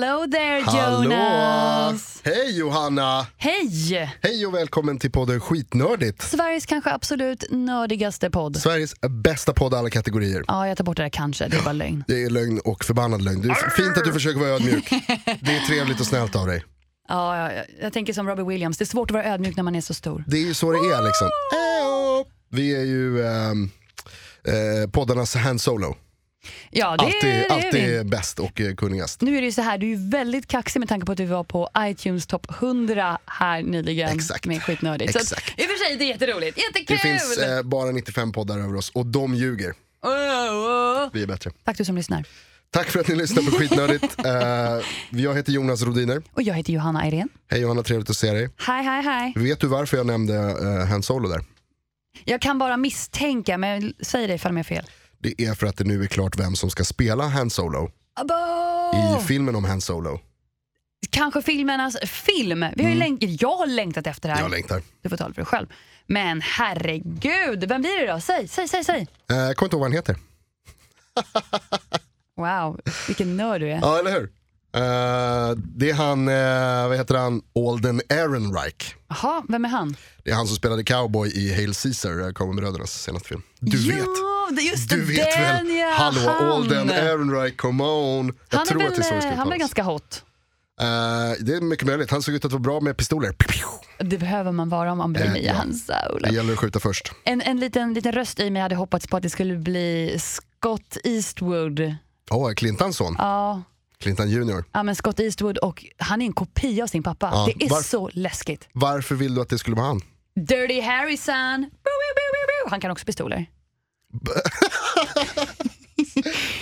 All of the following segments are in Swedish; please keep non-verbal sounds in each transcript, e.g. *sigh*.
Hello there Hallå! Jonas! Hej Johanna! Hej! Hej och välkommen till podden Skitnördigt. Sveriges kanske absolut nördigaste podd. Sveriges bästa podd alla kategorier. Ja, jag tar bort det där kanske, det är bara lögn. Det är lögn och förbannad lögn. Det är fint att du försöker vara ödmjuk. Det är trevligt och snällt av dig. Ja, ja, ja, jag tänker som Robbie Williams, det är svårt att vara ödmjuk när man är så stor. Det är ju så det är liksom. Vi är ju ehm, eh, poddarnas hand solo. Ja, det, Alltid, det alltid bäst och eh, kunnigast. Nu är det ju så här, du är väldigt kaxig med tanke på att du var på iTunes topp 100 här nyligen Exakt. med Skitnördigt. Så Exakt. I och för sig, det är jätteroligt. Jättekul! Det finns eh, bara 95 poddar över oss och de ljuger. Oh, oh. Vi är bättre. Tack du som lyssnar. Tack för att ni lyssnar på Skitnördigt. *laughs* Eh, jag heter Jonas Rodiner. Och jag heter Johanna Irene. Hej Johanna, trevligt att se dig. Hej, hej, hej. Vet du varför jag nämnde uh, Han Solo där? Jag kan bara misstänka, men säg det ifall jag har fel. Det är för att det nu är klart vem som ska spela Han Solo Abo! i filmen om Han Solo. Kanske filmernas film. Vi har längt, jag har längtat efter det här. Jag längtar. Du får tala för dig själv. Men herregud, vem blir det då? Säg, säg, säg, säg. Eh, jag kommer inte ihåg vad han heter. *laughs* Wow, vilken nörd du är. Ja, eller hur? Eh, det är han, eh, vad heter han, Alden Ehrenreich. Jaha, vem är han? Det är han som spelade cowboy i Hail Caesar, Coen-brödernas senaste film. Du vet. Ja, det just Du vet den väl? ja, Hallå, han. Alden Ehrenreich, come on. Jag Han är tror väl, att det är så det han uttalas. ganska hot. Eh, det är mycket möjligt. Han såg ut att vara bra med pistoler. Det behöver man vara om man blir Eh, nya ja. Hans. Det gäller att skjuta först. En, en liten, liten röst i mig hade hoppats på att det skulle bli Scott Eastwood. Åh, oh, Clintons son. Ja, Clinton Junior. ja men Scott Eastwood och han är en kopia av sin pappa. Ja, det är var- så läskigt. Varför vill du att det skulle vara han? Dirty Harrison. Han kan också pistoler.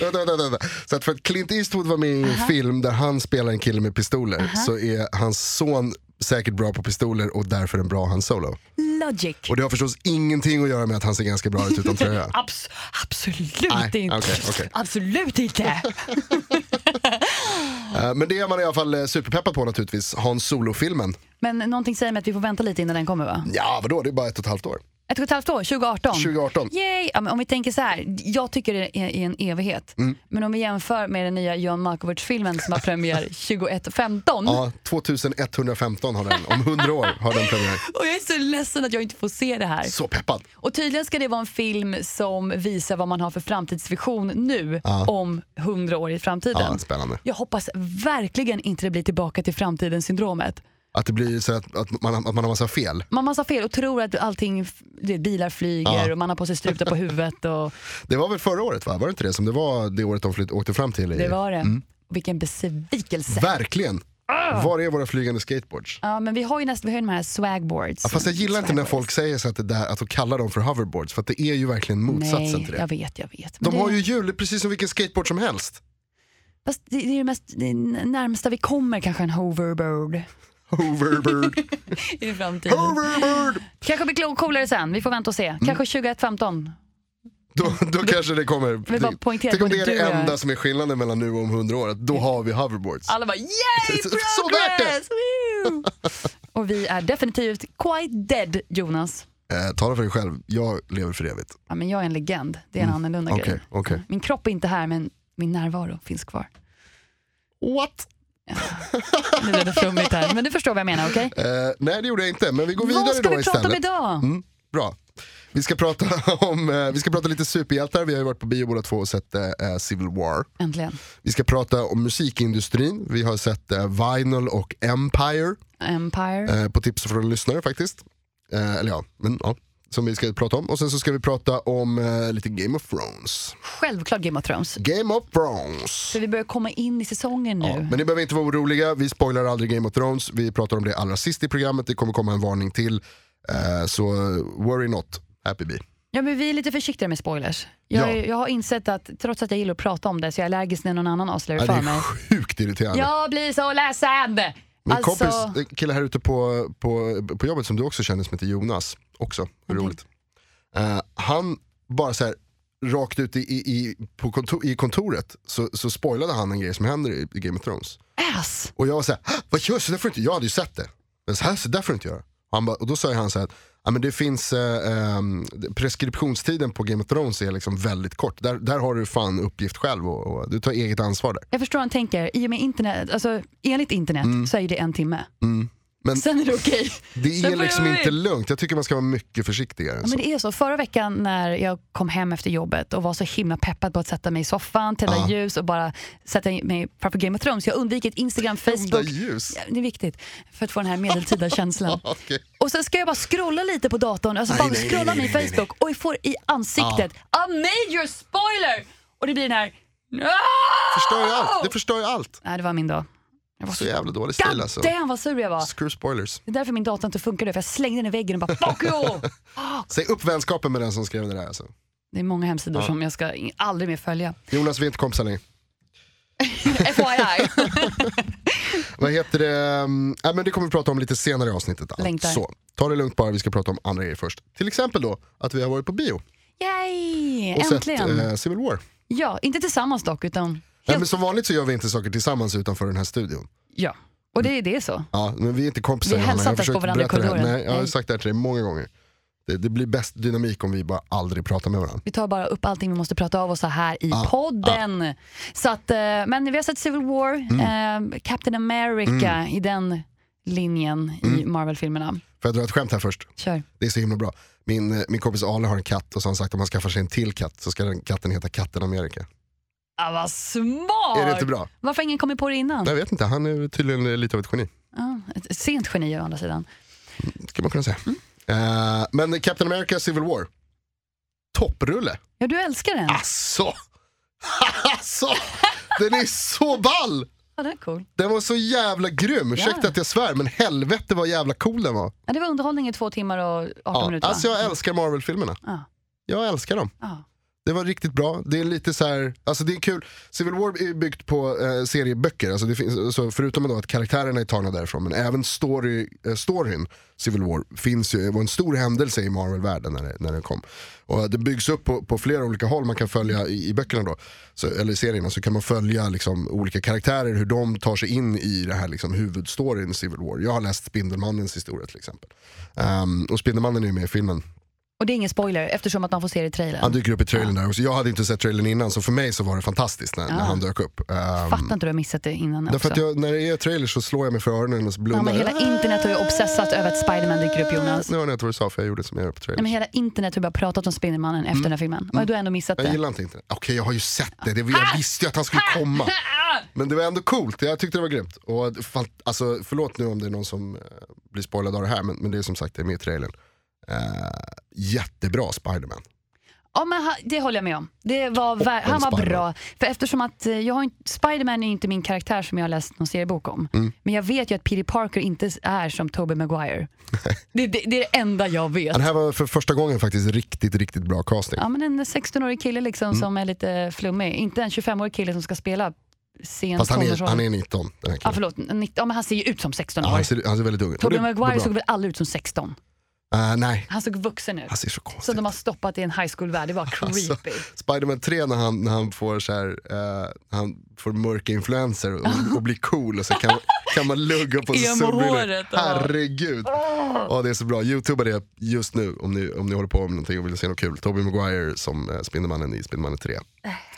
Vänta, vänta, vänta. Så att för att Clint Eastwood var med i en film där han spelar en kille med pistoler så är hans son säkert bra på pistoler och därför en bra Han Solo. Logic. Och det har förstås ingenting att göra med att han ser ganska bra ut utan tröja. *laughs* Abs absolut Nej, inte. okej, okej. Absolut inte. *laughs* Eh, Men det är man i alla fall eh, superpeppad på naturligtvis, Han Solo-filmen. Men någonting säger mig att vi får vänta lite innan den kommer va? Ja vadå, det är bara ett och ett halvt år. Ett och ett halvt år, 2018. 2018. Yay! Ja, om vi tänker så här, jag tycker det är, är en evighet. Mm. Men om vi jämför med den nya John Malkovich-filmen som har premiär *laughs* 2115. Ja, 2115 har den, om 100 år har den premiär. *laughs* Och jag är så ledsen att jag inte får se det här. Så peppad. Och tydligen ska det vara en film som visar vad man har för framtidsvision nu om 100 år i framtiden. Ja, spännande. Jag hoppas verkligen inte det blir tillbaka till framtiden-syndromet. Att det blir så att, att, man, att man har massa fel. Man massa fel och tror att allting, det, bilar flyger Ja. och man har på sig strutar på huvudet. Och *laughs* Det var väl förra året va? Var det inte det som det var det året de flytt, åkte fram till? i- det var det. Mm. Vilken besvikelse. Verkligen! Var är våra flygande skateboards? Ja, men vi har ju nästan, vi har ju de här swagboards. Ja, fast jag gillar inte när Swagboards. folk säger så att, det där, att de kallar dem för hoverboards, för det är ju verkligen motsatsen Nej, till det. jag vet, jag vet. Men De det, har ju hjul precis som vilken skateboard som helst. Fast det, är det, mest, det är närmsta vi kommer kanske en hoverboard Hoverbird, *laughs* i framtiden. hoverbird! Kanske blir coolare sen, vi får vänta och se. Mm. Kanske 2115. Då, då kanske det kommer. Tänk om att det är det enda som är skillnaden mellan nu och om 100 år, att då har vi hoverboards. Alla bara yay *laughs* Så värt det! progress! *laughs* Och vi är definitivt quite dead Jonas. Eh, tala för dig själv, jag lever för evigt. Ja, men jag är en legend, det är en annorlunda Mm. Okej, grej. okej. Min kropp är inte här men min närvaro finns kvar. What? Nu blev det flummigt här, men du förstår vad jag menar, okej? Eh, nej det gjorde jag inte, men vi går vidare Vad ska då vi prata istället. om idag? Mm, bra. Vi ska, prata *laughs* om, eh, vi ska prata lite superhjältar, vi har ju varit på bio båda två och sett eh, Civil War. Äntligen. Vi ska prata om musikindustrin, vi har sett eh, Vinyl och Empire Empire. eh, på tips från lyssnare faktiskt. Eh, eller ja, men ja. Som vi ska prata om. Och sen så ska vi prata om eh, lite Game of Thrones. Självklart Game of Thrones. Game of Thrones. Så vi börjar komma in i säsongen nu. Ja, men ni behöver inte vara oroliga, vi spoilar aldrig Game of Thrones. Vi pratar om det allra sist i programmet, det kommer komma en varning till. Eh, så worry not, happy bee. Ja, men vi är lite försiktigare med spoilers. Jag, Ja. jag har insett att trots att jag gillar att prata om det så är jag allergisk när någon annan avslöjar Ja, det för mig. är sjukt irriterande. Jag blir så ledsen! Min Alltså- kompis, en kille här ute på, på, på jobbet som du också känner som heter Jonas, också roligt. Eh, han bara så här rakt ut i, i, i, på kontor, i kontoret så, så spoilade han en grej som händer i, i Game of Thrones. Ass! Och jag var såhär, vad gör så där får du inte, jag hade ju sett det. Men så här, så där får du inte göra. Han bara, och då sa han så här, ja, men det finns, eh, ehm, preskriptionstiden på Game of Thrones är liksom väldigt kort. Där, där har du fan uppgift själv och, och du tar eget ansvar där. Jag förstår hur han tänker. I och med internet, alltså, enligt internet Mm. så är det en timme. Men Sen är det okej. det Sen är liksom inte lugnt, jag tycker man ska vara mycket försiktigare. Ja, men det är så. Förra veckan när jag kom hem efter jobbet och var så himla peppad på att sätta mig i soffan, tända Ja. ljus och bara sätta mig framför Game of Thrones. Jag undvikit Instagram, Facebook. ljus. Ja, det är viktigt för att få den här medeltida känslan. *laughs* Okej. Och sen ska jag bara scrolla lite på datorn, alltså bara scrolla min Facebook och jag får i ansiktet a major spoiler! Och det blir den här! Förstör allt, det förstör ju allt. Nej, det var min dag. Jag var Så jävla dålig stil alltså. damn vad sur jag var. Screw spoilers. Det är därför min dator inte funkade, för jag slängde den i väggen och bara fuck you! *laughs* Säg upp vänskapen med den som skrev det där alltså. Det är många hemsidor Ja. som jag ska in- aldrig mer följa. Jonas, vi är inte kompisar längre. *laughs* *laughs* FYI. Vad heter det? Mm, Ja, men det kommer vi prata om lite senare i avsnittet. Längtar. Så, ta det lugnt bara, vi ska prata om andra grejer först. Till exempel då att vi har varit på bio Yay! och Äntligen. sett eh, Civil War. Ja, inte tillsammans dock, utan Nej, men som vanligt så gör vi inte saker tillsammans utanför den här studion. ja. Och det, det är så. Ja, men vi är inte kompisar Vi Johanna. hälsar Jag har inte på försökt varandra i berätta det här. korridoren. Nej, jag har Nej. sagt det här till dig många gånger. Det, det blir bäst dynamik om vi bara aldrig pratar med varandra. Vi tar bara upp allting vi måste prata av oss så här i podden. Så att, eh, men vi har sett Civil War, Mm. eh, Captain America i den linjen Mm. i Marvel-filmerna. Får jag dra ett skämt här först? Kör. Det är så himla bra. Min, eh, min kompis Ale har en katt och så har han sagt att om han skaffar sig en till katt så ska den katten heta Katten Amerika. Ah, vad smart! Är det inte bra? Varför har ingen kommit på det innan? Jag vet inte, han är tydligen lite av ett geni. Ja, ett sent geni å andra sidan. Ska man kunna säga. Mm. Eh, men Captain America Civil War. Topprulle. Ja, du älskar den. Alltså! alltså! *laughs* Den är så ball! Ja, den är cool. Den var så jävla grym, ursäkta Ja. att jag svär men helvete vad jävla cool den var. Ja, det var underhållning i två timmar och 18 Ja, minuter. va? alltså jag älskar Marvel-filmerna. Ja. Jag älskar dem. Ja. Det var riktigt bra. Det är lite så här, alltså det är kul. Civil War är byggt på eh, serieböcker, alltså det finns, så förutom att karaktärerna är tagna därifrån, men även story, eh, storyn Civil War finns ju, var en stor händelse i Marvel-världen när det, när den kom. Och det byggs upp på, på flera olika håll, man kan följa i, i böckerna då, så, eller i serierna, så kan man följa liksom, olika karaktärer, hur de tar sig in i det här liksom, huvudstoryn Civil War. Jag har läst Spindelmannens historia till exempel. Um, och Spindelmannen är ju med i filmen. Och det är ingen spoiler eftersom att man får se det i trailern. Han dyker upp i trailern där också. Jag hade inte sett trailern innan så för mig så var det fantastiskt när, när han dök upp. Um, Fattar inte du har missat det innan därför också. att jag, när det är trailer så slår jag mig för öronen och så Ja, blundar men hela jag. internet har ju obsessat över att Spiderman dyker upp Jonas. Nu hörde jag inte vad du sa för jag gjorde som jag gör på Nej, trailern. men hela internet har bara pratat om Spindelmannen efter den här filmen. Och du har ändå missat Mm. Jag det. gillar inte internet. Okej jag har ju sett det, det jag visste ju att han skulle komma. *laughs* Men det var ändå coolt, jag tyckte det var grymt. Och alltså, förlåt nu om det är någon som eh, blir spoilad av det här men, men det är som sagt det är med i trailern. Eh, jättebra Spiderman. Ja, men det håller jag med om. Det var han var bra. För eftersom att eh, jag har inte, Spiderman är inte min karaktär som jag har läst någon seriebok om. Mm. Men jag vet ju att Peter Parker inte är som Tobey Maguire. *laughs* det, det, det är det enda jag vet. Den här var för första gången faktiskt riktigt, riktigt bra casting. Ja, men en 16-årig kille liksom Mm. som är lite flummig. Inte en 25-årig kille som ska spela sen Fast han är, han är 19 den här Ja, förlåt. 19, ja, men han ser ju ut som 16 Ja, år. han, ser, han ser väldigt ung ut. Tobey det- det Maguire såg väl aldrig ut som 16? Eh, nej, Han såg vuxen ut. han ser så konstigt de har stoppat i en high school-värld. Det var Alltså, creepy. Spiderman 3 när han, när han får så här, eh, han får mörka influenser och, *laughs* och blir cool och så kan, kan man lugga på sig solbrillor. Herregud. Ja, det är så bra. Youtuba det just nu om ni, om ni håller på med någonting och vill se något kul. Tobey Maguire som eh, Spindelmannen i Spindelmannen 3.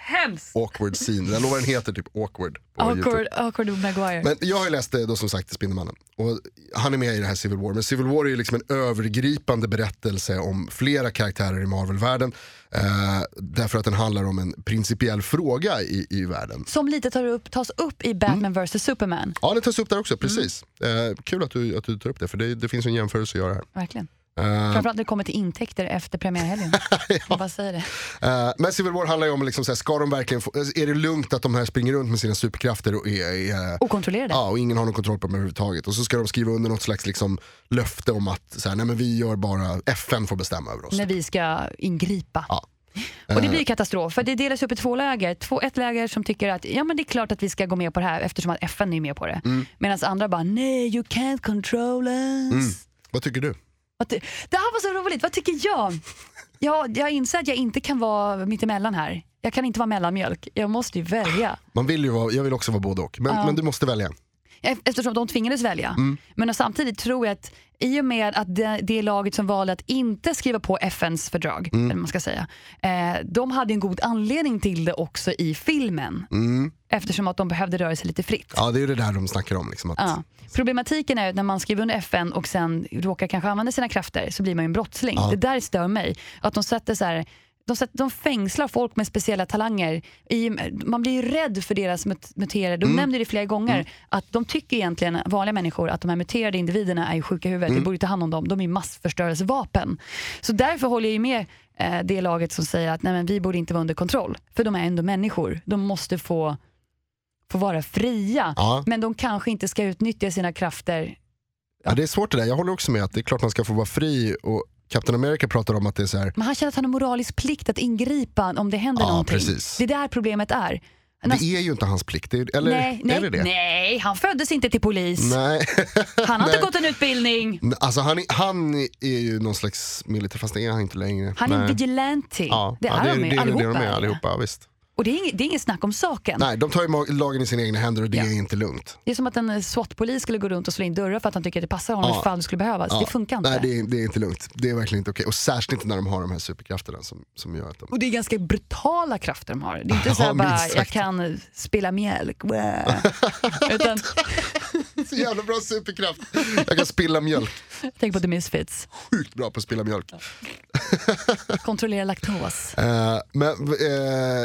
Hemskt! Awkward scene. Jag lovar den heter typ Awkward på YouTube. Awkward, awkward Maguire. Men jag har ju läst det då som sagt Spindelmannen och han är med i det här Civil War. Men Civil War är ju liksom en övergripande berättelse om flera karaktärer i Marvel-världen. Eh, därför att den handlar om en principiell fråga i, i världen. Som lite tar upp, tas upp i Batman vs Superman. Ja det tas upp där också, precis. Mm. Eh, kul att du, att du tar upp det för det, det finns en jämförelse att göra här. Verkligen. Eh, Framförallt när det kommer till intäkter efter premiärhelgen. *laughs* Jag bara säger det. Eh, men Civil War handlar ju om, liksom, så här, ska de verkligen få, är det lugnt att de här springer runt med sina superkrafter och är, är Okontrollerade. Ja, och ingen har någon kontroll på dem överhuvudtaget. Och så ska de skriva under något slags liksom, löfte om att så här, nej, men vi gör bara, FN får bestämma över oss. När vi ska ingripa. Ja. Och det blir katastrof, för det delas upp i två läger. Två, ett läger som tycker att ja, men det är klart att vi ska gå med på det här eftersom att FN är med på det. Mm. Medan andra bara nej, you can't control us. Vad tycker du? Det här var så roligt, vad tycker jag? Jag, jag inser att jag inte kan vara mittemellan här. Jag kan inte vara mellanmjölk, jag måste ju välja. Man vill ju vara, jag vill också vara både och, men, men du måste välja. Eftersom de tvingades välja. Mm. Men samtidigt tror jag att i och med att det, det laget som valde att inte skriva på FNs fördrag, Mm. eller man ska säga, eh, de hade en god anledning till det också i filmen. Eftersom att de behövde röra sig lite fritt. Mm. Ja, det är ju det där de snackar om. Liksom, att, Ja. Problematiken är att när man skriver under FN och sen råkar kanske använda sina krafter så blir man ju en brottsling. Det där stör mig. Att de sätter så här, de, de fängslar folk med speciella talanger. I, man blir ju rädd för deras mut- muterade. De nämnde det flera gånger. Att de tycker egentligen, vanliga människor, att de här muterade individerna är ju sjuka i huvudet. Vi borde ta hand om dem. De är massförstörelsevapen. Så därför håller jag med eh, det laget som säger att nej, vi borde inte vara under kontroll. För de är ändå människor. De måste få, få vara fria. Ja. Men de kanske inte ska utnyttja sina krafter. Ja, det är svårt det där. Jag håller också med att det är klart man ska få vara fri. Och Captain America pratar om att det är så här, Men han känner att han har moralisk plikt att ingripa om det händer Ja, någonting. precis. Det är där problemet är. Annars- det är ju inte hans plikt. Är, eller nej, nej, är det det? nej, han föddes inte till polis. Nej. Han har inte gått en utbildning. Alltså han är, han är ju någon slags militär, fast det är han inte längre. Han är Nej. vigilante. Ja, det ja, är det, de ju. det, allihopa. det är de är är allihopa. Ja, visst. Och det är, inget, det är inget snack om saken. Nej, de tar ju lagen i sina egna händer och det Ja. är inte lugnt. Det är som att en SWAT-polis skulle gå runt och slå in dörrar för att han tycker att det passar honom Ja. ifall det skulle behövas. Ja. Det funkar inte. Nej, det är, det är inte lugnt. Det är verkligen inte okej. Och särskilt inte när de har de här superkrafterna som, som gör att de... Och det är ganska brutala krafter de har. Det är inte *laughs* Ja, så här bara, sagt. jag kan spilla mjölk. *laughs* Utan, *laughs* Så jävla bra superkraft. Jag kan spilla mjölk. *laughs* tänk på The Misfits. Sjukt bra på att spilla mjölk. Kontrollera laktos. *laughs* Eh, men, eh,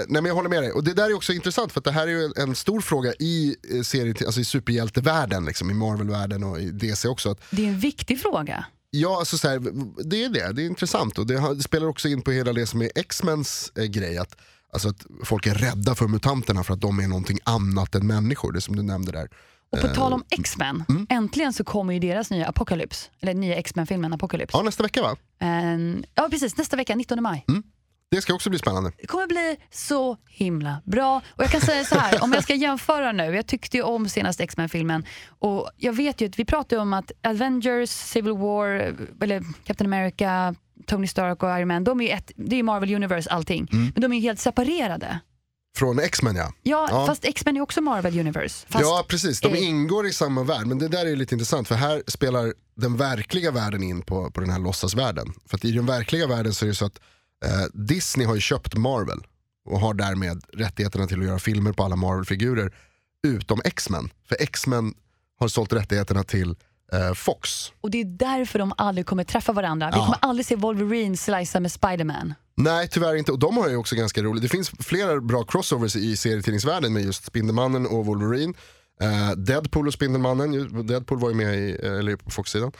nej, men jag håller med dig. Och det där är också intressant för att det här är ju en, en stor fråga i, eh, serien, alltså i superhjältevärlden, liksom, i Marvel-världen och i DC också. Att, Det är en viktig fråga. ja, alltså så här, det är det, det är intressant och det, det spelar också in på hela det som är X-Mens eh, grej. Att, alltså att folk är rädda för mutanterna för att de är någonting annat än människor, det som du nämnde där. Och på tal om X-Men, äntligen så kommer ju deras nya Apocalypse, eller nya X-Men-filmen Apocalypse. Ja, nästa vecka va? En- ja precis, nästa vecka, 19 maj. Det ska också bli spännande. Det kommer bli så himla bra. Och jag kan säga så här, om jag ska jämföra nu, jag tyckte ju om senaste X-Men-filmen och jag vet ju att vi pratade om att Avengers, Civil War, eller Captain America, Tony Stark och Iron Man, de är ju ett, det är Marvel Universe allting, men de är ju helt separerade. Från X-Men ja. Ja, Ja. fast X-Men är också Marvel Universe. Fast, Ja precis, de eh, ingår i samma värld. Men det där är lite intressant för här spelar den verkliga världen in på, på den här låtsasvärlden. För att i den verkliga världen så är det så att eh, Disney har ju köpt Marvel och har därmed rättigheterna till att göra filmer på alla Marvel-figurer utom X-Men. För X-Men har sålt rättigheterna till Fox. Och det är därför de aldrig kommer träffa varandra. Vi Ja. kommer aldrig se Wolverine slicea med Spiderman. Nej tyvärr inte, och de har ju också ganska roligt. Det finns flera bra crossovers i serietidningsvärlden med just Spindelmannen och Wolverine. Eh, Deadpool och Spindelmannen, Deadpool var ju med i, eh, eller på Fox-sidan.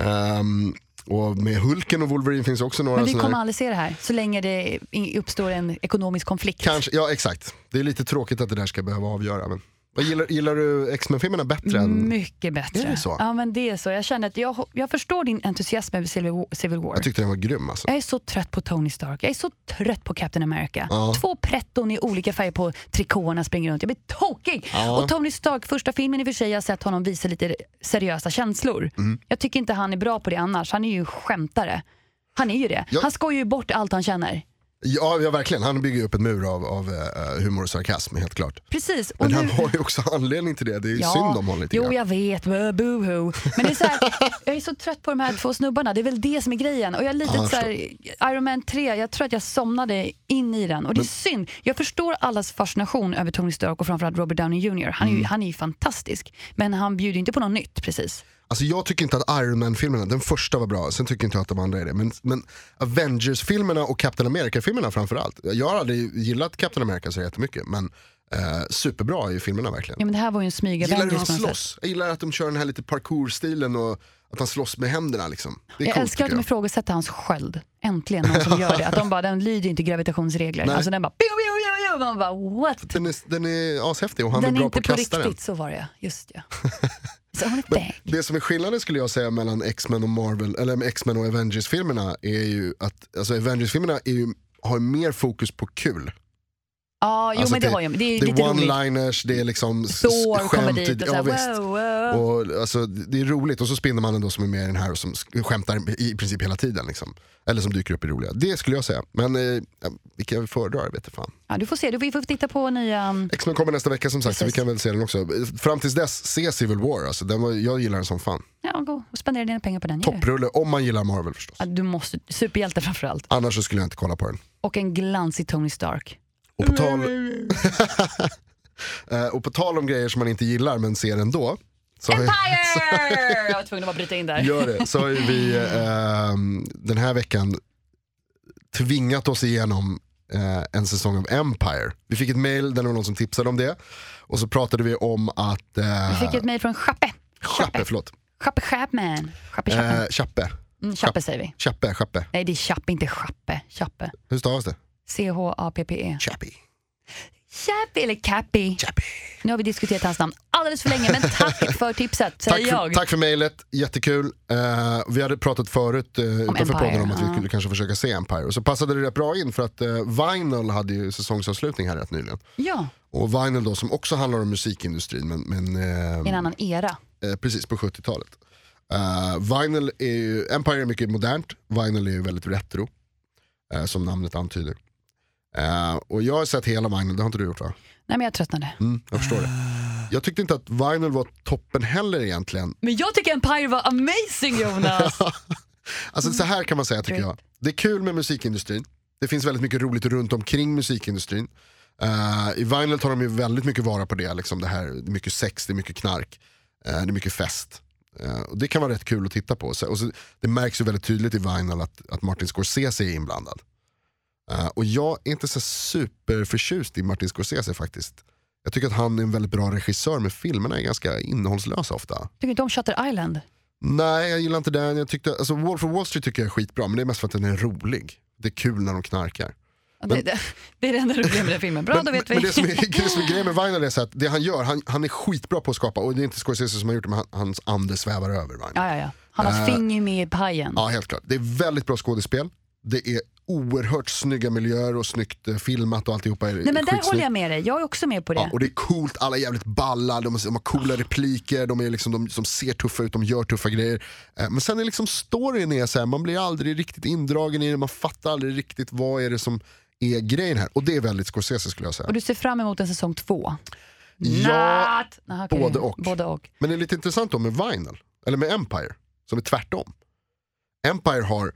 Ehm, och med Hulken och Wolverine finns också några Men vi kommer här- aldrig se det här så länge det uppstår en ekonomisk konflikt. Kanske, ja exakt. Det är lite tråkigt att det där ska behöva avgöra. Men, gillar, gillar du X-Men-filmerna bättre än... Mycket bättre. Är det så? Ja, men det är så. Jag känner att jag, jag förstår din entusiasm över Civil War. Jag tyckte den var grym alltså. Jag är så trött på Tony Stark. Jag är så trött på Captain America. Ja. Två pretton i olika färger på trikåerna springer runt. Jag blir tokig! Ja. Och Tony Stark, första filmen i och för sig, jag har sett honom visa lite seriösa känslor. Mm. Jag tycker inte han är bra på det annars. Han är ju skämtare. Han är ju det. Ja. Han skojar ju bort allt han känner. Ja, ja verkligen, han bygger upp en mur av, av eh, humor och sarkasm helt klart. Precis. Och Men nu... han har ju också anledning till det, det är ju synd om honom lite Jo, grann. jag vet. Boo- Boohoo. Men det är så här, *laughs* jag är så trött på de här två snubbarna. Det är väl det som är grejen. Och jag är lite Ja, så här, Iron Man 3, jag tror att jag somnade in i den. Och det är synd. Jag förstår allas fascination över Tony Stark och framförallt Robert Downey Jr. Han är, Mm. ju, han är ju fantastisk. Men han bjuder inte på något nytt precis. Alltså jag tycker inte att Iron Man-filmerna, den första var bra, sen tycker inte jag att de andra är det. Men, men Avengers-filmerna och Captain America-filmerna framförallt. Jag har aldrig gillat Captain America så jättemycket, men Eh, superbra i filmerna verkligen. Ja, men det här var ju en smyg gillar hur på sätt. slåss. Jag gillar att de kör den här lite parkour-stilen och att han slåss med händerna. Liksom. Det är Jag coolt, älskar att de ifrågasätter hans sköld. Äntligen någon som gör det. Att de bara, den lyder inte gravitationsregler. Nej. Alltså den bara, pew, pew, pew. Man bara what? Den är, den är ashäftig och han den är är bra inte på på att kasta riktigt, den. så var det. Just ja. *laughs* Det som är skillnaden skulle jag säga mellan X-Men och Marvel, eller X-Men och Avengers-filmerna är ju att alltså Avengers-filmerna har mer fokus på kul. Ja, jo Alltså men det det- har jag. Det är Det är one-liners, det är liksom Thor skämt. dit och ja, visst. wow, wow. Och, alltså, det är roligt och så Spindelmannen då som är med i den här och som sk- skämtar i princip hela tiden. Liksom. Eller som dyker upp i roliga. Det skulle jag säga. Men eh, vilka jag föredrar vet jag fan. Ja, du får se, du vi får titta på nya... um, X-Men kommer nästa vecka som sagt så vi Precis. kan väl se den också. Fram tills dess, se Civil War. Alltså, den var, jag gillar den som fan. Ja, gå och spendera dina pengar på den. Topprulle om man gillar Marvel förstås. Ja, du måste, superhjälte framförallt. Annars så skulle jag inte kolla på den. Och en glansig Tony Stark. Och på, tal... *laughs* Eh, och på tal om grejer som man inte gillar men ser ändå. Så Empire! Jag var tvungen att bara bryta in där. Gör det. Så har vi ehm, den här veckan tvingat oss igenom eh, en säsong av Empire. Vi fick ett mail där det var någon som tipsade om det. Och så pratade vi om att... Eh, Vi fick ett mejl från Chappe. Chappe, förlåt. Chappe Chapman. Chappe Chappe. Eh, Chappe. Mm, Chappe säger vi. Chappe, Chappe. Nej, det är Chappe, inte Chappe. Chappe. Hur stavas det? C-H-A-P-P-E. Chappe. Chappe eller Cappy. Chappe. Nu har vi diskuterat hans namn alldeles för länge, men *laughs* tack för tipset, säger Tack för, jag. tack för mejlet, jättekul. Eh, vi hade pratat förut uh, utanför Empire, podden om att vi skulle kanske försöka se Empire. Så passade det rätt bra in för att uh, Vinyl hade ju säsongsavslutning här rätt nyligen. Ja, Och Vinyl då som också handlar om musikindustrin men, men i en annan era. eh, precis på 70-talet. Eh, Vinyl är ju, Empire är mycket modernt, Vinyl är ju väldigt retro. som namnet antyder. Eh, och jag har sett hela Vinyl, det har inte du gjort va? Nej, men jag tröttnade. Mm, jag förstår det. Jag tyckte inte att Vinyl var toppen heller egentligen. Men jag tycker Empire var amazing Jonas! *laughs* Alltså så här kan man säga tycker jag. Det är kul med musikindustrin. Det finns väldigt mycket roligt runt omkring musikindustrin. Eh, I Vinyl tar de ju väldigt mycket vara på det. Liksom det, här, det är mycket sex, det är mycket knark, eh, det är mycket fest. Och det kan vara rätt kul att titta på. Så, och så, det märks ju väldigt tydligt i Vinyl att, att Martin Scorsese är inblandad. Eh, och jag är inte så superförtjust i Martin Scorsese faktiskt. Jag tycker att han är en väldigt bra regissör men filmerna är ganska innehållslösa ofta. Tycker inte om Shutter Island? Nej, jag gillar inte den. Jag tyckte, alltså, Wolf of Wall Street tycker jag är skitbra, men det är mest för att den är rolig. Det är kul när de knarkar. Det, det, det är det enda roliga med den filmen. Bra, men, då vet men vi. det som är, *laughs* det som är grejen med Vinyl är så att det han gör, han, han är skitbra på att skapa, och det är inte Scorsese som har gjort det, men han, hans ande svävar över Vinyl. Ja. Ja, ja, ja. Han har finger med i pajen. helt klart. Det är väldigt bra skådespel, det är oerhört snygga miljöer och snyggt eh, filmat och alltihopa Nej, men där håller jag med dig. Jag är också med på det. Ja, och det är coolt, alla är jävligt balla, de, de har coola repliker, de, är liksom, de, de ser tuffa ut, de gör tuffa grejer. Eh, men sen är liksom storyn är så här, man blir aldrig riktigt indragen i det, man fattar aldrig riktigt vad är det som är grejen här. Och det är väldigt Scorsese skulle jag säga. Och du ser fram emot en säsong två? Ja. Aha, okej. både och. Både och. Men det är lite intressant då med Vinyl, eller med Empire, som är tvärtom. Empire har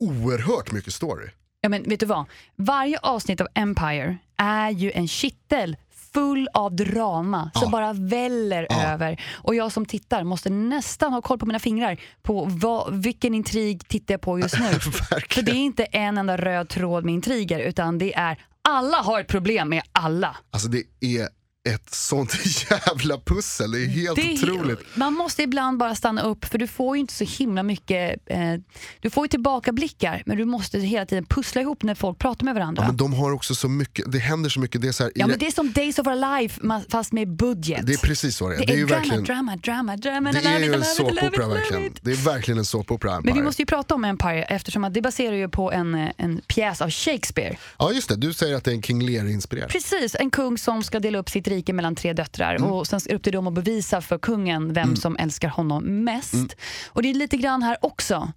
oerhört mycket story. Ja, men vet du vad? Varje avsnitt av Empire är ju en kittel full av drama som Ja. bara väller Ja. över. Och jag som tittar måste nästan ha koll på mina fingrar på vad, vilken intrig tittar jag på just nu. *laughs* För det är inte en enda röd tråd med intriger utan det är alla har ett problem med alla. Alltså det är ett sånt *laughs* jävla pussel, det är helt Det är- otroligt. Man måste ibland bara stanna upp för du får ju inte så himla mycket, eh, du får ju tillbakablickar men du måste hela tiden pussla ihop när folk pratar med varandra. Ja, men de har också så mycket, det händer så mycket. Det är, så här, Ja, men det är som Days of Our Life fast med budget. det är precis så det är. Det Det är är ju drama, verkligen, drama, drama, drama. det är ju en såpopera verkligen. Det är verkligen en såpopera. Men vi måste ju prata om Empire eftersom att det baserar ju på en, eh, en pjäs av Shakespeare. Ja just det, du säger att det är en King Lear-inspirerad. Precis, en kung som ska dela upp sitt rike mellan tre döttrar Mm. och sen är det upp till dem att bevisa för kungen vem som älskar honom mest. Mm. Och det är lite grann här också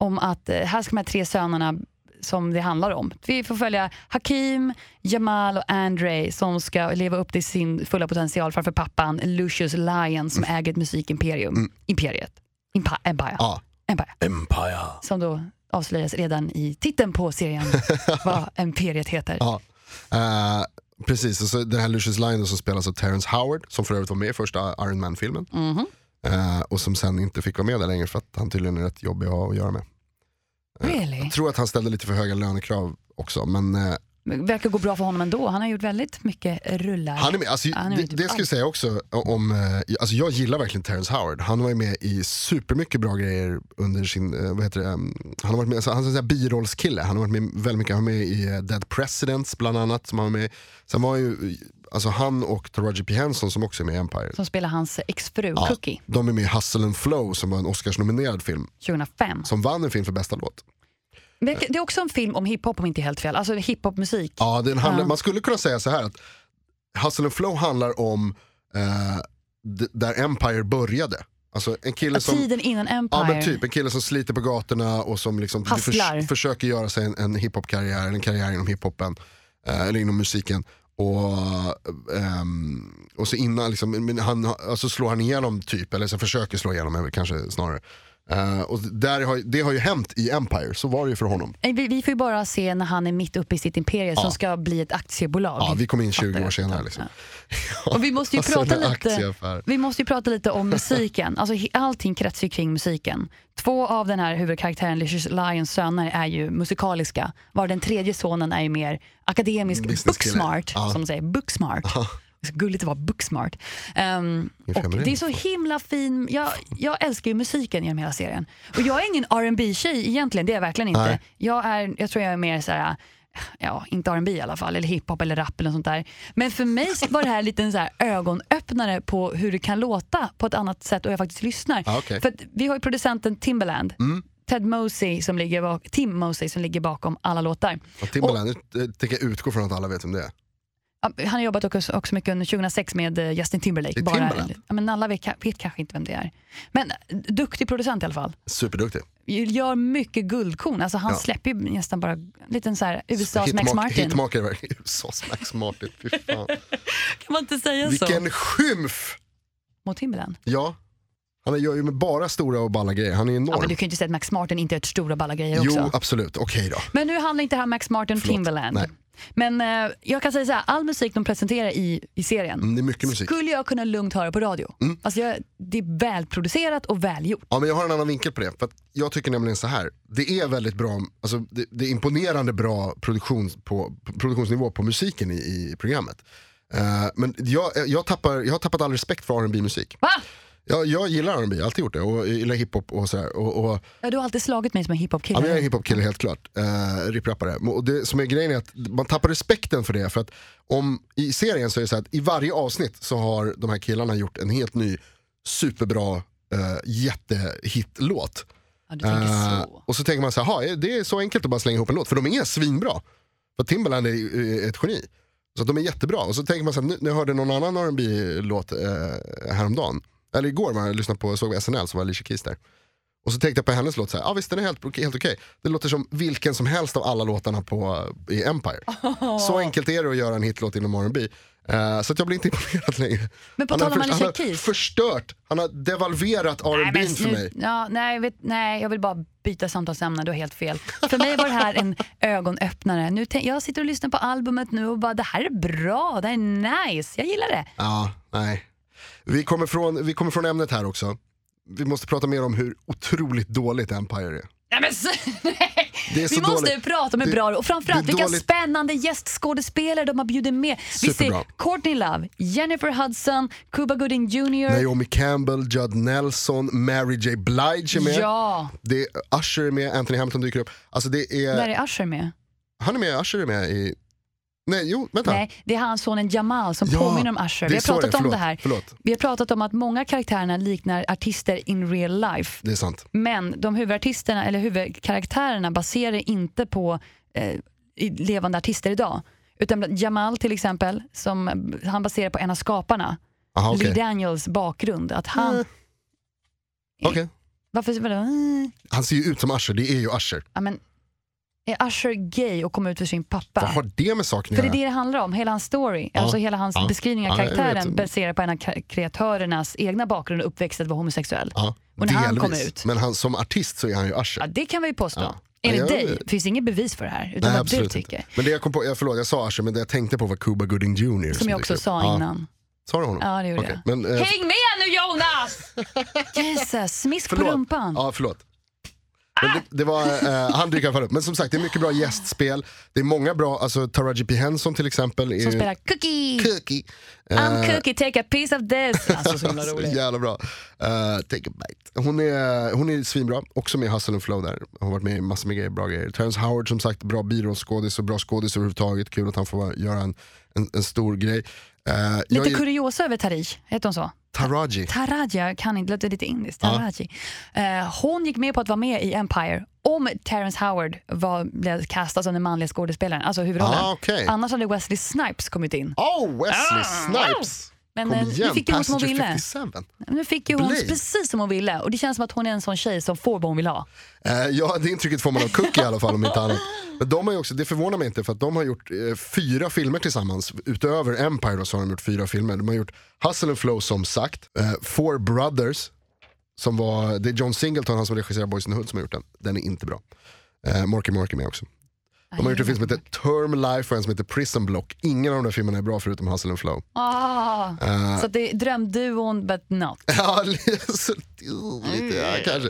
om att eh, här ska de här tre sönerna som det handlar om. Vi får följa Hakim, Jamal och Andre som ska leva upp till sin fulla potential framför pappan Lucius Lion som äger ett musikimperium. Imperiet. Impa- Empire. Mm. Ja, Empire. Empire. Som då avslöjas redan i titeln på serien *laughs* vad Imperiet heter. Ja. Eh, precis, och så den här Lucius Lyon som spelas av Terrence Howard, som för övrigt var med i första Iron Man-filmen. Mhm. Eh, och som sen inte fick vara med där längre för att han tydligen är rätt jobbig att ha att göra med. Really? Jag tror att han ställde lite för höga lönekrav också, men eh, verkar gå bra för honom ändå. Han har gjort väldigt mycket rullar. Han är med, alltså, Han är det, med typ det ska jag säga också om, eh, alltså jag gillar verkligen Terrence Howard. Han var ju med i supermycket bra grejer under sin, eh, vad heter det, um, han har varit med, alltså, han är en birollskille. Han har varit med väldigt mycket, han var med i eh, Dead Presidents bland annat. Som han var med. Sen var ju, alltså han och Taraji P Henson som också är med i Empire. Som spelar hans exfru Ja, Cookie de är med i Hustle and Flow som var en Oscars-nominerad film. 2005. Som vann en film för bästa låt. Det är också en film om hiphop om inte helt fel. Alltså hiphopmusik. Ja, den handlar, Ja. Man skulle kunna säga så här att Hustle and Flow handlar om eh, där Empire började. Alltså en kille som, Tiden innan Empire. ja, men typ, en kille som sliter på gatorna och som liksom Hustlar. försöker göra sig en, en hiphop-karriär, en karriär inom hiphopen, eh, eller inom musiken. Och, ehm, och så innan, liksom, han, alltså slår han igenom typ, eller så försöker slå igenom kanske snarare. Eh, och där har, det har ju hänt i Empire, så var det ju för honom. Nej, Vi, vi får ju bara se när han är mitt uppe i sitt imperium som ska bli ett aktiebolag. Ja, vi kom in 20 Fattar år senare. Liksom. Och vi måste ju *laughs* Alltså, prata lite, vi måste ju prata lite om *laughs* musiken. Alltså, allting kretsar ju kring musiken. Två av den här huvudkaraktären, Lucius Lyons söner, är ju musikaliska. Var den tredje sonen är ju mer akademisk, Businesskille. booksmart, Ja. som säger. Booksmart. Så gulligt att vara booksmart. Um, och det är så himla fin, jag, jag älskar ju musiken genom hela serien. Och jag är ingen rb tjej egentligen, det är jag verkligen inte. Nej. Jag, är, jag tror jag är mer så här, ja inte R&B i alla fall, eller hiphop eller rap eller sånt där. Men för mig var det här lite en så här ögonöppnare på hur det kan låta på ett annat sätt och jag faktiskt lyssnar. Ah, okej. För vi har ju producenten Timbaland, Ted Mosey som ligger bak, Tim Mosey som ligger bakom alla låtar. Och Timbaland, nu eh, tänker jag utgå från att alla vet vem det är. Han har jobbat också, också mycket under 2006 med eh, Justin Timberlake. Timbaland? ja, men alla vet, vet kanske inte vem det är. Men eh, duktig producent i alla fall. Superduktig. Gör mycket guldkorn. Alltså han Ja. släpper ju nästan bara en liten så här USAs Max Hitmak- Martin. Hitmakare verkligen. USAs Max Martin, fy fan. *laughs* Kan man inte säga så? Vilken skymf! Mot Timberland. Ja, han gör ju bara stora och balla grejer. Han är enorm. Ja, men du kan ju inte säga att Max Martin inte är ett stora balla grejer jo, också. absolut. Okej då. Men nu handlar inte det här Max Martin och Förlåt. Timberland. Nej. Men eh, jag kan säga så här, all musik de presenterar i, i serien Mm, det är mycket musik. skulle jag kunna lugnt höra på radio. Mm. Alltså jag, det är välproducerat och välgjort. Ja, men jag har en annan vinkel på det. För att jag tycker nämligen så här. Det är väldigt bra, alltså, det, det är imponerande bra produktions, på, produktionsnivå på musiken i, i programmet. Eh, men jag, jag, tappar, jag har tappat all respekt för R&B musik Va? Jag, jag gillar R&B, alltid gjort det. Och jag gillar hiphop och sådär. Och, och, Ja, du har alltid slagit mig som en hiphop-kille. Ja, men jag är en hiphop-kille helt klart. Uh, Riprappare. Och det som är grejen är att man tappar respekten för det. För att om, i serien så är det så att i varje avsnitt så har de här killarna gjort en helt ny superbra uh, jättehit-låt. ja, så. och så tänker man så här, "Ha, är det är så enkelt att bara slänga ihop en låt. För de är svinbra. För Timbaland är ett geni. Så de är jättebra. Och så tänker man så här, nu, nu hörde någon annan rb låt uh, häromdagen. Eller igår var jag lyssnade på, såg SNL så var Alicia Keys där. Och så tänkte jag på hennes låt, så här, ah, visst den är helt, helt okej. Det låter som vilken som helst av alla låtarna på, i Empire. *laughs* Så enkelt är det att göra en hitlåt inom R&B. Eh, så att jag blir inte imponerad längre. Men på han, tal har om han Alicia har Keys. förstört, han har devalverat R&B för mig. Ja, nej, vet, nej, jag vill bara byta samtalsämne, du har helt fel. För mig var det här en *laughs* ögonöppnare. Nu tänk, jag sitter och lyssnar på albumet nu och bara, det här är bra, det här är nice, jag gillar det. Ja, nej. Vi kommer, från, vi kommer från ämnet här också. Vi måste prata mer om hur otroligt dåligt Empire är. Nej, men. *laughs* Det är Vi så måste dåligt. prata om hur Det- bra och framförallt vilka dåligt. spännande gästskådespelare de har bjudit med. Vi ser Superbra. Courtney Love, Jennifer Hudson, Cuba Gooding Jr. Naomi Campbell, Judd Nelson, Mary J Blige är med. Ja, Det är Usher är med, Anthony Hamilton dyker upp. Alltså det är, där är Usher med. han är med, Usher är med i... Nej, jo, vänta. Nej, det är hans sonen Jamal som Ja, påminner om Usher. Vi har pratat det är. om Förlåt, det här. förlåt. Vi har pratat om att många karaktärerna liknar artister in real life. Det är sant. Men de huvudartisterna, eller huvudkaraktärerna baserar inte på eh, levande artister idag. Utan Jamal till exempel, som han baserar på en av skaparna. Aha, okej. Lee Daniels bakgrund. Att han, Mm. Okej. varför, vadå? Han ser ju ut som Usher, det är ju Usher. Ja, men, är Usher gay och kom ut för sin pappa? Vad har det med saken För det är det det handlar om, hela hans story. Ja. Alltså hela hans Ja. beskrivning av karaktären baserar på en av kreatörernas egna bakgrund och uppväxt att vara homosexuell. Ja, Och när han kom delvis. ut. Men han, som artist så är han ju Usher. Ja, det kan vi ju påstå. Ja. Enligt dig finns inget bevis för det här, utan Nej, vad du inte. tycker. Men det jag kom på, jag, förlåt jag sa Usher men det jag tänkte på var Cuba Gooding Jr. Som jag också sa innan. Sa du honom? Ja, det gjorde Okej, jag. Men, eh, Häng med nu Jonas! *laughs* Jesus, smisk på rumpan. Ja, förlåt. Men det, det var, eh, han dyker i alla fall upp. Men som sagt, det är mycket bra gästspel. Det är många bra, alltså Taraji P Henson till exempel. Är Som spelar Cookie. Cookie. I'm Eh, Cookie, take a piece of this. *laughs* Alltså så himla så jävla bra. Eh, take a bite. Hon är, hon är svinbra, också med i Hustle and Flow där. Hon har varit med i massor med grejer, bra grejer. Terrence Howard som sagt, bra birollskådis och bra skådis överhuvudtaget. Kul att han får vara- göra en, en, en stor grej. Jag Lite kuriosa över Tarij, heter hon så? Taraji. Taraji, kan inte, låter lite indiskt. Taraji. Eh, hon gick med på att vara med i Empire om Terrence Howard var, blev castad som den manliga skådespelaren, alltså huvudrollen. Ah, okej. Annars hade Wesley Snipes kommit in. Oh, Wesley Snipes! Men Kom eh, igen, nu fick ju hon som hon ville. 57. Nu fick ju hon Blade. precis som hon ville och det känns som att hon är en sån tjej som får vad hon vill ha. Eh, ja, det intrycket får man av Cookie i alla fall om inte annat. Men de har också, det förvånar mig inte för att de har gjort eh, fyra filmer tillsammans. Utöver Empire då, så har de gjort fyra filmer. De har gjort Hustle and Flow som sagt, eh, Four Brothers, som var, det är John Singleton, han som regisserar Boys in the Hood som har gjort den. Den är inte bra. Eh, Marky Mark är med också. De har gjort en film som heter Term Life och en som heter Prison Block. Ingen av de där filmerna är bra förutom Hustle and Flow. Ah, Så att det är drömduon but not. *laughs* Ja, lite, så- ja, kanske.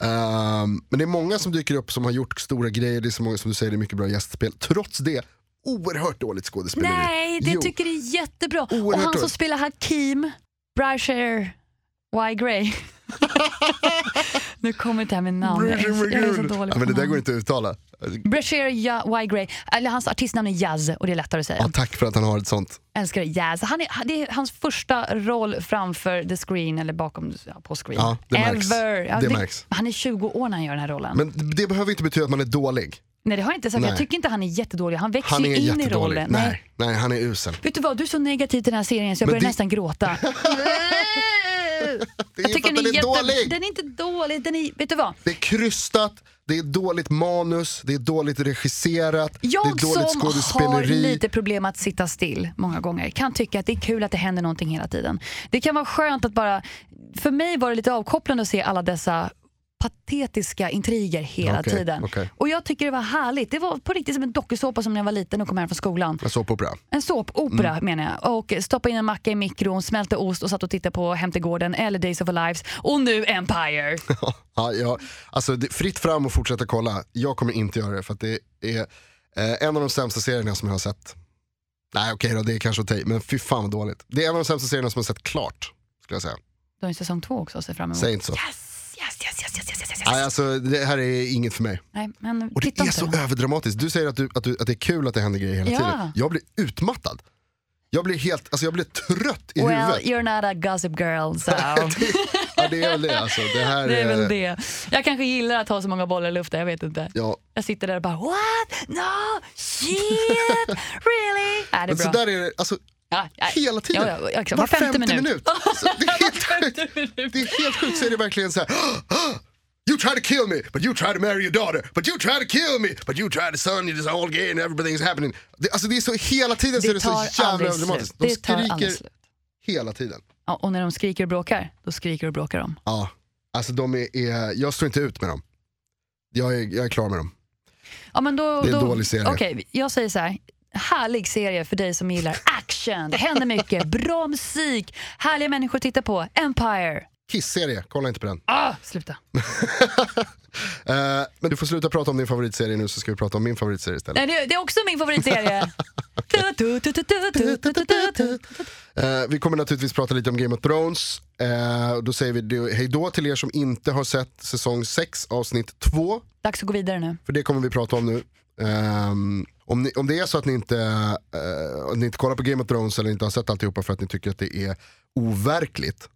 Ehm, men det är många som dyker upp som har gjort stora grejer, det är så många som du säger, det är mycket bra gästspel. Trots det, oerhört dåligt skådespeleri. Nej, det Jo. tycker det är jättebra. och Oerhört han som spelar Hakim, Brasher Y. Gray. *laughs* *laughs* nu kommer det här med namn. Jag är, så- dålig ja, men det där går inte att uttala. Brasher Y. Gray. Eller hans artistnamn är Jazz och det är lättare att säga. Ja, tack för att han har ett sånt. älskar det. Jazz. Han är, det är hans första roll framför the screen, eller bakom, ja, på screen. Ja, det märks. Ever. Ja, Det märks. Han är 20 år när han gör den här rollen. Men det behöver inte betyda att man är dålig. Nej det har jag inte sagt. Nej. Jag tycker inte han är jättedålig. Han växer Han in i rollen. Nej. Nej, han är usel. Vet du vad, du är så negativ till den här serien så jag Men börjar det- nästan gråta. *laughs* *laughs* Det är för att den är jätte- dålig. Den är inte dålig. Den är, vet du vad? Det är krystat, det är dåligt manus, det är dåligt regisserat, det är Jag dåligt som har skådespeleri. lite problem att sitta still många gånger kan tycka att det är kul att det händer någonting hela tiden. Det kan vara skönt att bara, för mig var det lite avkopplande att se alla dessa patetiska intriger hela Okej, tiden. okej. Och jag tycker det var härligt. Det var på riktigt som en dokusåpa som när jag var liten och kom hem från skolan. En såpopera. En såpopera Mm. menar jag. Och stoppa in en macka i mikron, smälta ost och satt och tittade på Hem till gården eller Days of Our Lives. Och nu Empire. *laughs* Ja, ja, alltså fritt fram och fortsätta kolla. Jag kommer inte göra det för att det är eh, en av de sämsta serierna som jag har sett. Nej okej då, det är kanske i, men fy fan vad dåligt. Det är en av de sämsta serierna som jag har sett klart. Skulle jag säga. Du har ju säsong två också att se fram emot. Säg inte så. Yes, yes, yes, yes, yes, yes, yes, yes. Nej, alltså, det här är inget för mig. Nej, men Och det är så då. överdramatiskt. Du säger att, du, att, du, att det är kul att det händer grejer hela Ja. tiden. Jag blir utmattad. Jag blir helt, alltså jag blir trött i Well, huvudet. you're not a gossip girl, so. *laughs* Ja, det är väl det alltså. Det här det är är, väl det. Jag kanske gillar att ha så många bollar i luften, jag vet inte. Ja, Jag sitter där och bara what? No, shit, really? Äh, det är men så bra. där är det, alltså Ja, ja. hela tiden. Ja, ja, exakt. Var Var femte femte minut. minut. Alltså, det är *laughs* helt sjukt. Det är helt sjukt så är det verkligen så här. You try to kill me, but you try to marry your daughter, but you try to kill me, but you try to son, you're just all gay and everything's happening. Det, alltså det är så hela tiden så är Det det så jävla slut. De Det skriker hela tiden. Ja, och när de skriker och bråkar, då skriker och bråkar de. Ja, alltså de är, är, jag står inte ut med dem. Jag är, jag är klar med dem. Ja, men då, Det är en då, dålig serie. Okej, jag säger så här. Härlig serie för dig som gillar action, det händer mycket, bra musik, härliga människor att titta på. Empire. Kiss-serie, kolla inte på den. Ah, sluta. *laughs* Eh, men du får sluta prata om din favoritserie nu så ska vi prata om min favoritserie istället. Nej, det är också min favoritserie. vi kommer naturligtvis prata lite om Game of Thrones. Eh, då säger vi hejdå till er som inte har sett säsong 6 avsnitt 2. Dags att gå vidare nu. För det kommer vi prata om nu. Ehm, om, ni, om det är så att ni inte, eh, ni inte kollar på Game of Thrones eller inte har sett alltihopa för att ni tycker att det är overkligt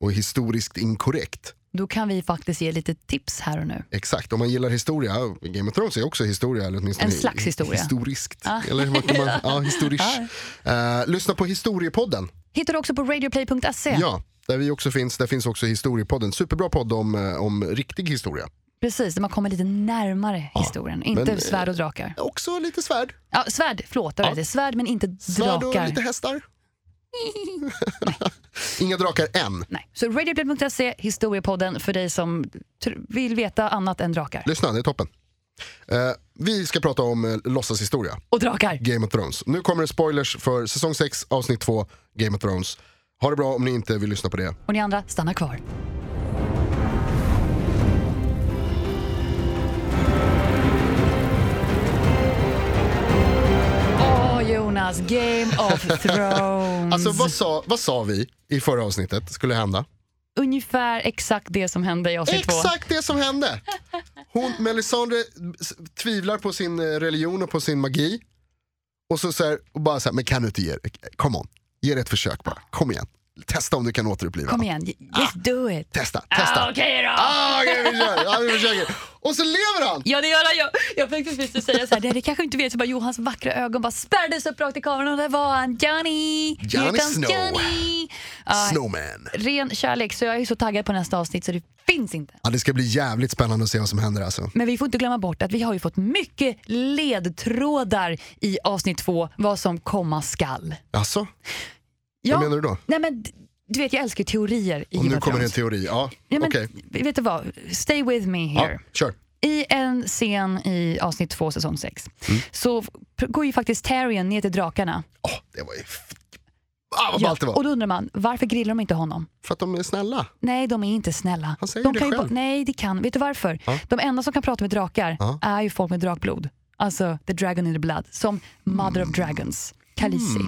och historiskt inkorrekt. Då kan vi faktiskt ge lite tips här och nu. Exakt, om man gillar historia, Game of Thrones är också historia. Eller åtminstone En slags historia. Historiskt. Ah. Eller kan man, *laughs* ja, historiskt. Eh, lyssna på historiepodden. Hittar du också på radioplay.se. Ja, där vi också finns. Där finns också historiepodden. Superbra podd om, eh, om riktig historia. Precis, där man kommer lite närmare historien. Inte men, eh, svärd och drakar. Också lite svärd. Ja, svärd, förlåt. Ja. Det är svärd men inte Svärd och drakar. lite hästar. *laughs* Inga drakar än. Nej. Så radioplay.se, historiepodden för dig som vill veta annat än drakar. Lyssna, det är toppen. Eh, vi ska prata om eh, låtsashistoria, Och drakar. Game of Thrones. Nu kommer det spoilers för säsong 6, avsnitt 2, Game of Thrones. Ha det bra om ni inte vill lyssna på det. Och ni andra, stanna kvar. Jonas, Game of *laughs* Thrones. Alltså vad sa, vad sa vi i förra avsnittet skulle hända? Ungefär exakt det som hände i avsnitt två. Exakt det som hände! Hon, Melisandre tvivlar på sin eh, religion och på sin magi. Och så, så här, och bara så här, men kan du inte ge Come on, ge det ett försök bara. Kom igen. Testa om du kan återuppliva. Kom igen, just do it. Testa, testa. Ah, Okej då. Ah, okej, vi kör. Ja, vi försöker. Och så lever han! Ja det gör han. Jag, jag tänkte precis säga så här, det, det kanske inte vet, så bara Johans vackra ögon bara spärrades upp rakt i kameran och där var han. Johnny! Here Johnny comes Snow. Johnny! Ja, Snowman. ren kärlek, så jag är så taggad på nästa avsnitt så det finns inte. Ja, det ska bli jävligt spännande att se vad som händer alltså. Men vi får inte glömma bort att vi har ju fått mycket ledtrådar i avsnitt två vad som komma skall. Alltså, Ja, vad menar du då? Nej, men, du vet jag älskar ju teorier i Och nu kommer en teori. Ja, Ja, men, okej. Vet du vad, stay with me here. Ja, kör. I en scen i avsnitt två säsong 6 Mm. så går ju faktiskt Tyrion ner till drakarna. Åh, det var ju... Ah, vad ballt det var. och då undrar man, varför grillar de inte honom? För att de är snälla. Nej, de är inte snälla. Han säger de det kan ju själv. bara- nej, det kan. Vet du varför? Ja. De enda som kan prata med drakar Ja. är ju folk med drakblod. Alltså the dragon in the blood. Som Mother Mm. of Dragons, Khaleesi.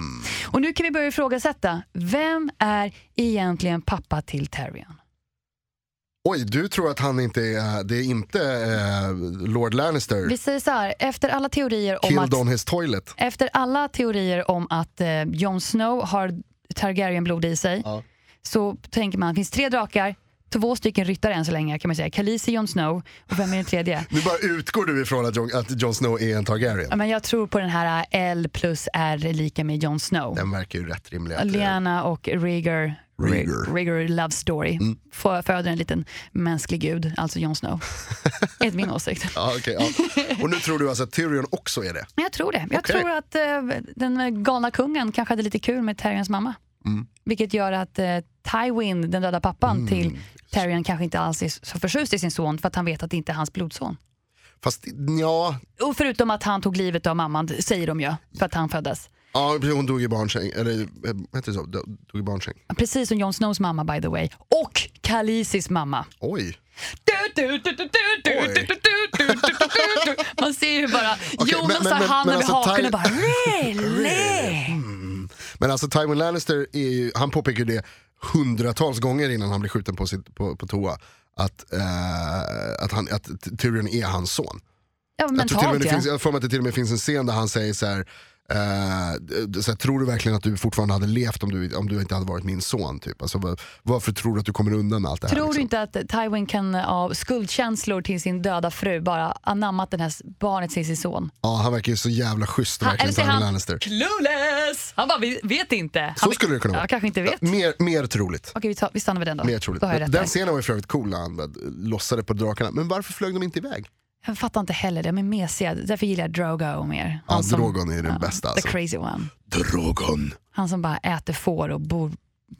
Och nu kan vi börja ifrågasätta, vem är egentligen pappa till Tyrion? Oj, du tror att han inte är, det är inte eh, Lord Lannister Vi säger så här, efter alla teorier om killed att on his toilet? Efter alla teorier om att eh, Jon Snow har Targaryen-blod i sig Ja. så tänker man, det finns tre drakar, två stycken ryttare än så länge kan man säga. Khaleesi, Jon Snow och vem är den tredje? *laughs* Nu bara utgår du ifrån att Jon, att Jon Snow är en Targaryen. Ja, men jag tror på den här eh, L plus R är lika med Jon Snow. Den verkar ju rätt rimlig. är- Lyanna och Rhaegar, Rhaegar. Rhaegar love story, Mm. Fö- föder en liten mänsklig gud, alltså Jon Snow. *laughs* är min åsikt. Ja, okej, ja. Och nu tror du alltså att Tyrion också är det? Jag tror det. Jag tror att eh, den galna kungen kanske hade lite kul med Tyrions mamma. Mm. Vilket gör att eh, Tywin, den döda pappan till Tyrion, kanske inte alls är så förtjust i sin son för att han vet att det inte är hans blodson. Fast ja, Och förutom att han tog livet av mamman, säger de ju, för att han föddes. ja hon dog i barnsäng, eller eh, heter det så? Dog i barnsäng. Precis som Jon Snows mamma by the way. Och Khaleesis mamma. Oj. Man ser ju bara Jonas men- men- har handen alltså, Ty- och bara really? Men alltså Tywin Lannister, är ju, han påpekar det hundratals gånger innan han blir skjuten på, sitt, på, på toa. Att, eh, att, han, att Tyrion är hans son. Ja, Jag, tror till och med mentalt det ja. finns, jag att det till och med finns en scen där han säger så här. Eh, så tror du verkligen att du fortfarande hade levt om du, om du inte hade varit min son? Typ? Alltså, var, varför tror du att du kommer undan med allt det här? Tror du liksom? inte att Tywin kan av skuldkänslor till sin döda fru bara anammat den här barnet till sin son? Ja, han verkar ju så jävla schysst Han, verkligen, eller han Lannister. clueless? Han bara vi- vet inte. Han Så skulle det kunna vara. Ja, kanske inte vet. Mer, mer troligt. Okej vi, tar, vi stannar vid den då. Mer troligt. Då Den scenen var ju för övrigt cool när han lossade på drakarna. Men varför flög de inte iväg? Jag fattar inte heller, de är mesiga. Därför gillar jag Drogo mer. Ja, Han som- Drogon är den bästa, alltså. The crazy one. Drogon. Han som bara äter får och bor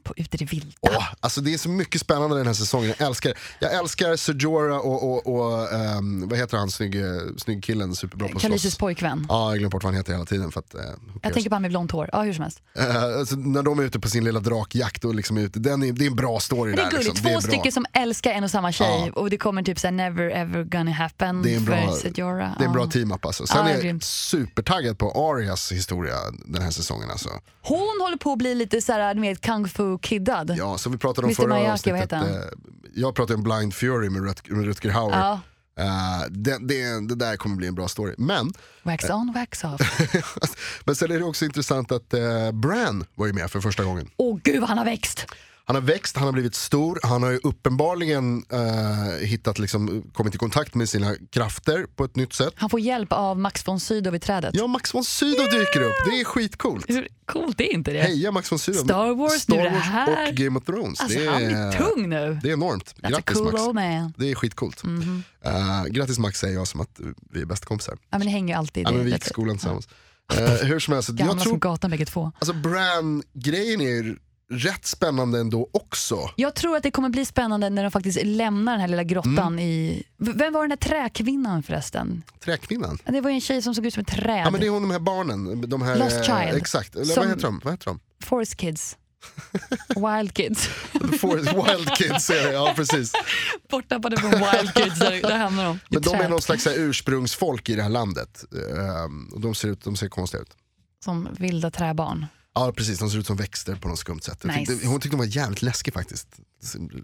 på, ute i det vilda. Åh, alltså det är så mycket spännande den här säsongen. Jag älskar, jag älskar Sejora och, och, och ehm, vad heter han, snygg, snygg killen, superbra på slåss. pojkvän. Ja, jag glömmer bort vad han heter hela tiden. För att, eh, who Jag tänker på han med blont hår. Ja, hur som helst. Eh, alltså, när de är ute på sin lilla drakjakt och liksom är ute, den är, det är en bra story Men det är där. gulligt, Liksom. Två är stycken som älskar en och samma tjej Ja. och det kommer typ såhär never ever gonna happen Det är en bra, för Sejora. det är en bra team-up alltså. Sen Ja, är jag supertaggad på Arias historia den här säsongen alltså. Hon håller på att bli lite såhär med kung fu kiddad. Ja, som vi pratade om Mr. förra Miyake, avsnittet. eh, Jag pratade om Blind Fury med, Rut med Rutger Hauer. Ja. Eh, det, det, det där kommer bli en bra story. Men, Wax on, wax off. *laughs* men sen är det också intressant att eh, Bran var ju med för första gången. Åh gud vad han har växt! Han har växt, han har blivit stor, han har ju uppenbarligen eh, hittat, liksom, kommit i kontakt med sina krafter på ett nytt sätt. Han får hjälp av Max von Sydow i trädet. Ja, Max von Sydow dyker upp, det är skitcoolt. Hur coolt är inte det? Heja Max von Sydow. Star Wars, Star nu är det Wars här. och Game of Thrones. Alltså det, han är, tung nu. det är enormt. That's Grattis cool Max. man. Det är skitcoolt. Eh, grattis Max säger jag som att vi är bästa kompisar. Ja men det hänger alltid Ja, men vi gick i skolan tillsammans. Eh, hur som helst, Gamla jag som tror, gatan bägge två. alltså Bran-grejen är rätt spännande ändå också. Jag tror att det kommer bli spännande när de faktiskt lämnar den här lilla grottan Mm. i... Vem var den där träkvinnan förresten? Träkvinnan. Det var ju en tjej som såg ut som ett träd. Ja men det är hon de här barnen. De här, Lost eh, Child. Exakt, eller vad heter de? Vad heter de? Forest Kids. Wild Kids. *laughs* Forest Wild Kids är det, ja precis. Borttappade från Wild Kids, där, där hamnar de. Men de är någon slags här, ursprungsfolk i det här landet. Ehm, och de ser, ut, de ser konstiga ut. Som vilda träbarn. Ja precis, de ser ut som växter på något skumt sätt. Nice. tyckte, hon tyckte de var jävligt läskig faktiskt.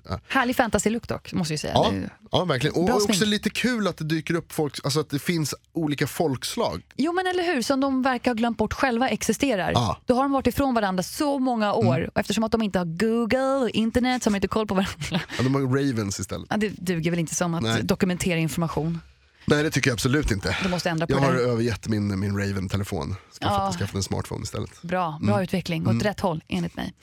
Ja, Härlig fantasy-look dock, måste jag säga. ja, ja verkligen. Och Bra också smink. lite kul att det dyker upp folk, alltså att det finns olika folkslag. Jo men eller hur, som de verkar ha glömt bort själva existerar. Ja. Då har de varit ifrån varandra så många år Mm. och eftersom att de inte har Google och internet så har de inte koll på varandra. Ja, de har Ravens istället. Ja, det duger väl inte som att Nej. dokumentera information. Nej det tycker jag absolut inte. De måste ändra på Jag har det. övergett min, min Raven-telefon. Skaffat, Ja. skaffat en smartphone istället. Bra, bra utveckling. Åt rätt håll enligt mig.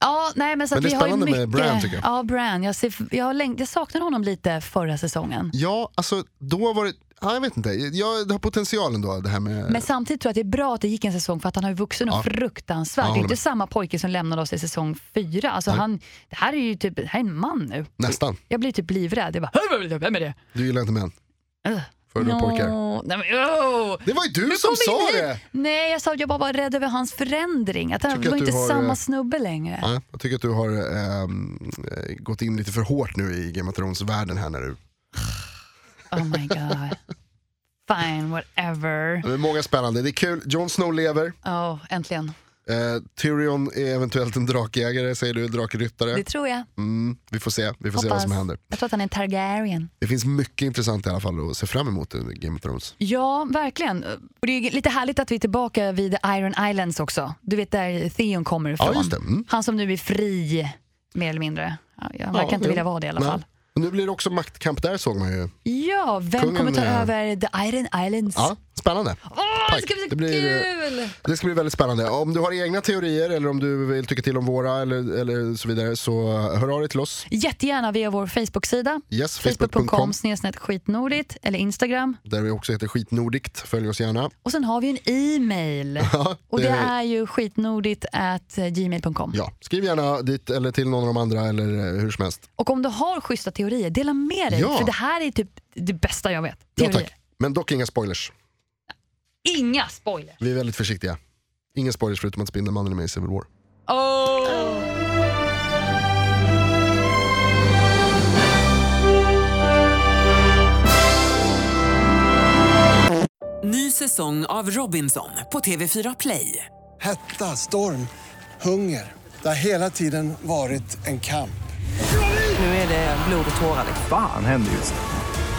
Ja, nej, men så Mm. Men det är spännande med mycket, Bran, tycker jag. Ja, Bran. Jag, ser, jag, läng- jag saknade honom lite förra säsongen. Ja, alltså då var det, ja, jag vet inte, jag, det har potential ändå det här med... Men samtidigt tror jag att det är bra att det gick en säsong för att han har ju vuxit Ja. fruktansvärt. Ja, det är inte med. samma pojke som lämnade oss i säsong fyra. Alltså han, det här är ju typ, det här är en man nu. Nästan. Jag blir typ livrädd. Jag bara, vem är det? Du gillar inte män. Uh. Föredrar pojkar. Nej, men, oh. Det var ju du Nu som sa hit. det! Nej, jag sa att jag bara var rädd över hans förändring. Att han var du inte har, samma eh, snubbe längre. Ja, jag tycker att du har ehm, eh, gått in lite för hårt nu i Game of Thrones-världen här när du... Oh my god. Fine, whatever. Det är många spännande, det är kul. Jon Snow lever. Oh, äntligen. Eh, Tyrion är eventuellt en drakjägare, säger du, drakryttare. Det tror jag. Mm, vi får se, vi får se vad som händer. Jag tror att han är en Targaryen. Det finns mycket intressant i alla fall att se fram emot i Game of Thrones. Ja, verkligen. Och det är lite härligt att vi är tillbaka vid Iron Islands också. Du vet där Theon kommer ifrån. Ja. Mm. Han som nu är fri, mer eller mindre. Ja, Han verkar Ja, inte jo. vilja vara det i alla Nej. fall. Och nu blir det också maktkamp där såg man ju. Ja, vem Kungen kommer ta är- över The Iron Islands? Ja, spännande. Åh, det ska bli så Det blir- kul! Det ska bli väldigt spännande. Om du har egna teorier eller om du vill tycka till om våra eller, eller så vidare så hör av dig till oss. Jättegärna via vår Facebook-sida. Yes, Facebook.com snedsnett skitnordigt eller Instagram. där vi också heter Skitnordikt. Följ oss gärna. Och sen har vi en e-mail. *laughs* Ja, Och det är ju skitnordigt at gmail.com. Ja, skriv gärna dit eller till någon av de andra eller eh, hur som helst. Och om du har schyssta teorier, dela med dig. Ja. För det här är typ det bästa jag vet. Ja, Teorier. tack. Men dock inga spoilers. Inga spoilers. Vi är väldigt försiktiga. Inga spoilers förutom att Spindelmannen är med i Civil War. Oh. Ny säsong av Robinson på TV4 Play. Hetta, storm, hunger. Det har hela tiden varit en kamp. Nu är det blod och tårar. Fan händer just